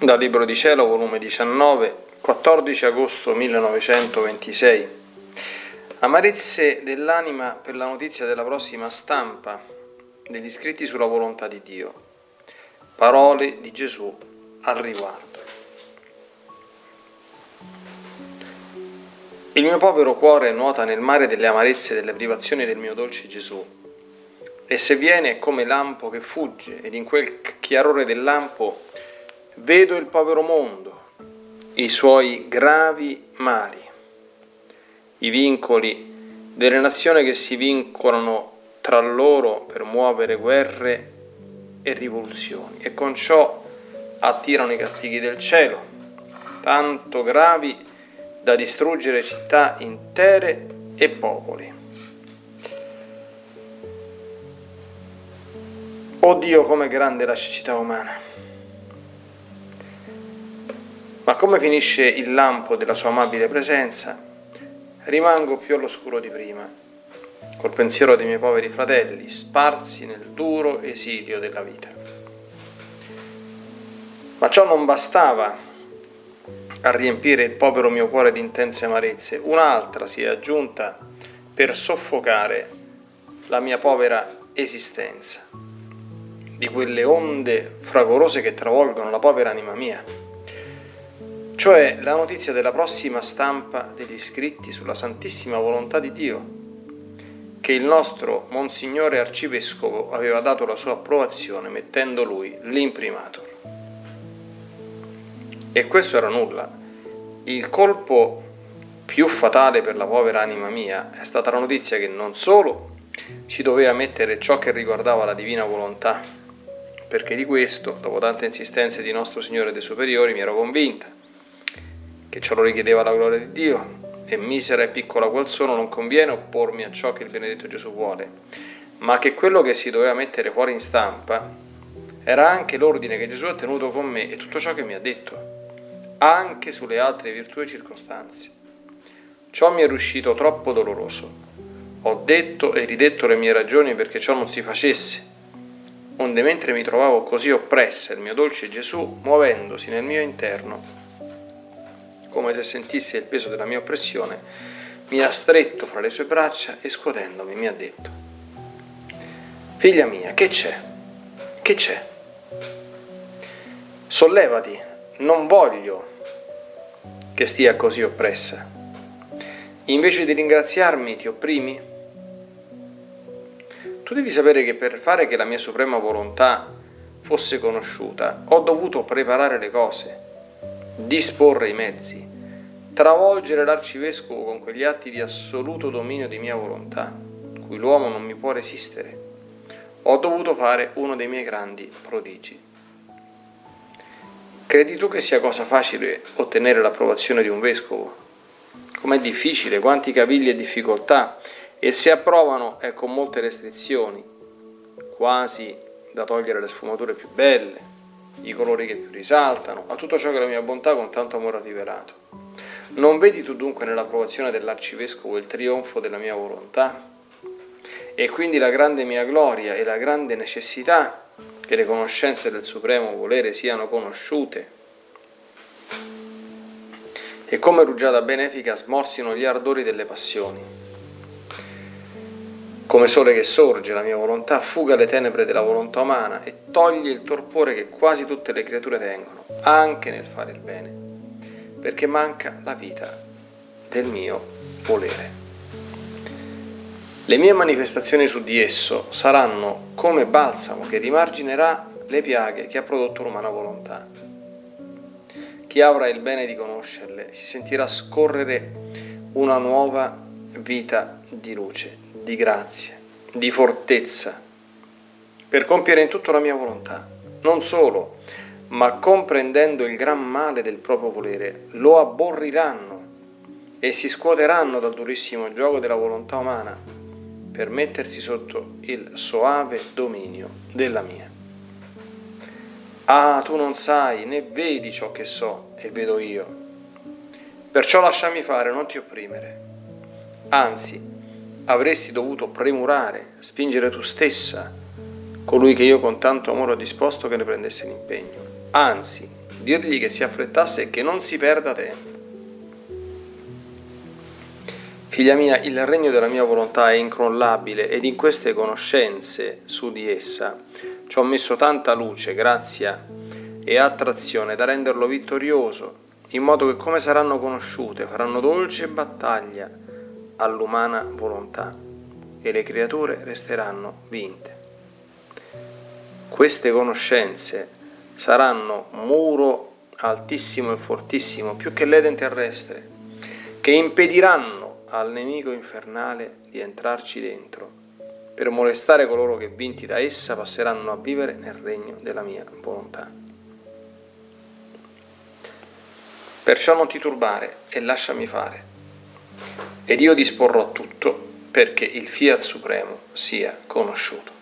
Dal Libro di Cielo, volume 19, 14 agosto 1926. Amarezze dell'anima per la notizia della prossima stampa degli scritti sulla volontà di Dio. Parole di Gesù al riguardo. Il mio povero cuore nuota nel mare delle amarezze e delle privazioni del mio dolce Gesù. E se viene è come lampo che fugge, ed in quel chiarore del lampo vedo il povero mondo, i suoi gravi mali, i vincoli delle nazioni che si vincolano tra loro per muovere guerre e rivoluzioni e con ciò attirano i castighi del cielo, tanto gravi da distruggere città intere e popoli. Oh Dio, com'è grande la cecità umana! Ma come finisce il lampo della sua amabile presenza, rimango più all'oscuro di prima, col pensiero dei miei poveri fratelli, sparsi nel duro esilio della vita. Ma ciò non bastava a riempire il povero mio cuore di intense amarezze, un'altra si è aggiunta per soffocare la mia povera esistenza, di quelle onde fragorose che travolgono la povera anima mia cioè la notizia della prossima stampa degli scritti sulla Santissima Volontà di Dio, che il nostro Monsignore Arcivescovo aveva dato la sua approvazione mettendo lui l'imprimatur. E questo era nulla. Il colpo più fatale per la povera anima mia è stata la notizia che non solo ci doveva mettere ciò che riguardava la divina volontà, perché di questo, dopo tante insistenze di nostro Signore dei Superiori, mi ero convinta, che ciò lo richiedeva la gloria di Dio, e misera e piccola qual sono non conviene oppormi a ciò che il benedetto Gesù vuole, ma che quello che si doveva mettere fuori in stampa era anche l'ordine che Gesù ha tenuto con me e tutto ciò che mi ha detto, anche sulle altre virtù e circostanze. Ciò mi è riuscito troppo doloroso. Ho detto e ridetto le mie ragioni perché ciò non si facesse, onde mentre mi trovavo così oppressa il mio dolce Gesù, muovendosi nel mio interno, come se sentisse il peso della mia oppressione, mi ha stretto fra le sue braccia e scuotendomi mi ha detto, figlia mia, che c'è? Che c'è? Sollevati, non voglio che stia così oppressa. Invece di ringraziarmi ti opprimi? Tu devi sapere che per fare che la mia suprema volontà fosse conosciuta, ho dovuto preparare le cose disporre i mezzi, travolgere l'arcivescovo con quegli atti di assoluto dominio di mia volontà, cui l'uomo non mi può resistere. Ho dovuto fare uno dei miei grandi prodigi. Credi tu che sia cosa facile ottenere l'approvazione di un vescovo? Com'è difficile, quanti cavilli e difficoltà, e se approvano è con molte restrizioni, quasi da togliere le sfumature più belle, i colori che più risaltano, a tutto ciò che la mia bontà con tanto amore ha rivelato. Non vedi tu dunque nell'approvazione dell'arcivescovo il trionfo della mia volontà? E quindi la grande mia gloria e la grande necessità che le conoscenze del supremo volere siano conosciute e come rugiada benefica smorzino gli ardori delle passioni come sole che sorge, la mia volontà fuga le tenebre della volontà umana e toglie il torpore che quasi tutte le creature tengono, anche nel fare il bene, perché manca la vita del mio volere. Le mie manifestazioni su di esso saranno come balsamo che rimarginerà le piaghe che ha prodotto l'umana volontà. Chi avrà il bene di conoscerle si sentirà scorrere una nuova vita di luce di grazia, di fortezza, per compiere in tutto la mia volontà. Non solo, ma comprendendo il gran male del proprio volere, lo aborriranno e si scuoteranno dal durissimo gioco della volontà umana per mettersi sotto il soave dominio della mia. Ah, tu non sai né vedi ciò che so e vedo io. Perciò lasciami fare, non ti opprimere. Anzi, avresti dovuto premurare, spingere tu stessa colui che io con tanto amore ho disposto che ne prendesse l'impegno. Anzi, dirgli che si affrettasse e che non si perda tempo. Figlia mia, il regno della mia volontà è incrollabile ed in queste conoscenze su di essa ci ho messo tanta luce, grazia e attrazione da renderlo vittorioso, in modo che come saranno conosciute faranno dolce battaglia all'umana volontà e le creature resteranno vinte. Queste conoscenze saranno muro altissimo e fortissimo, più che l'Eden terrestre, che impediranno al nemico infernale di entrarci dentro, per molestare coloro che vinti da essa passeranno a vivere nel regno della mia volontà. Perciò non ti turbare e lasciami fare, ed io disporrò tutto perché il fiat supremo sia conosciuto.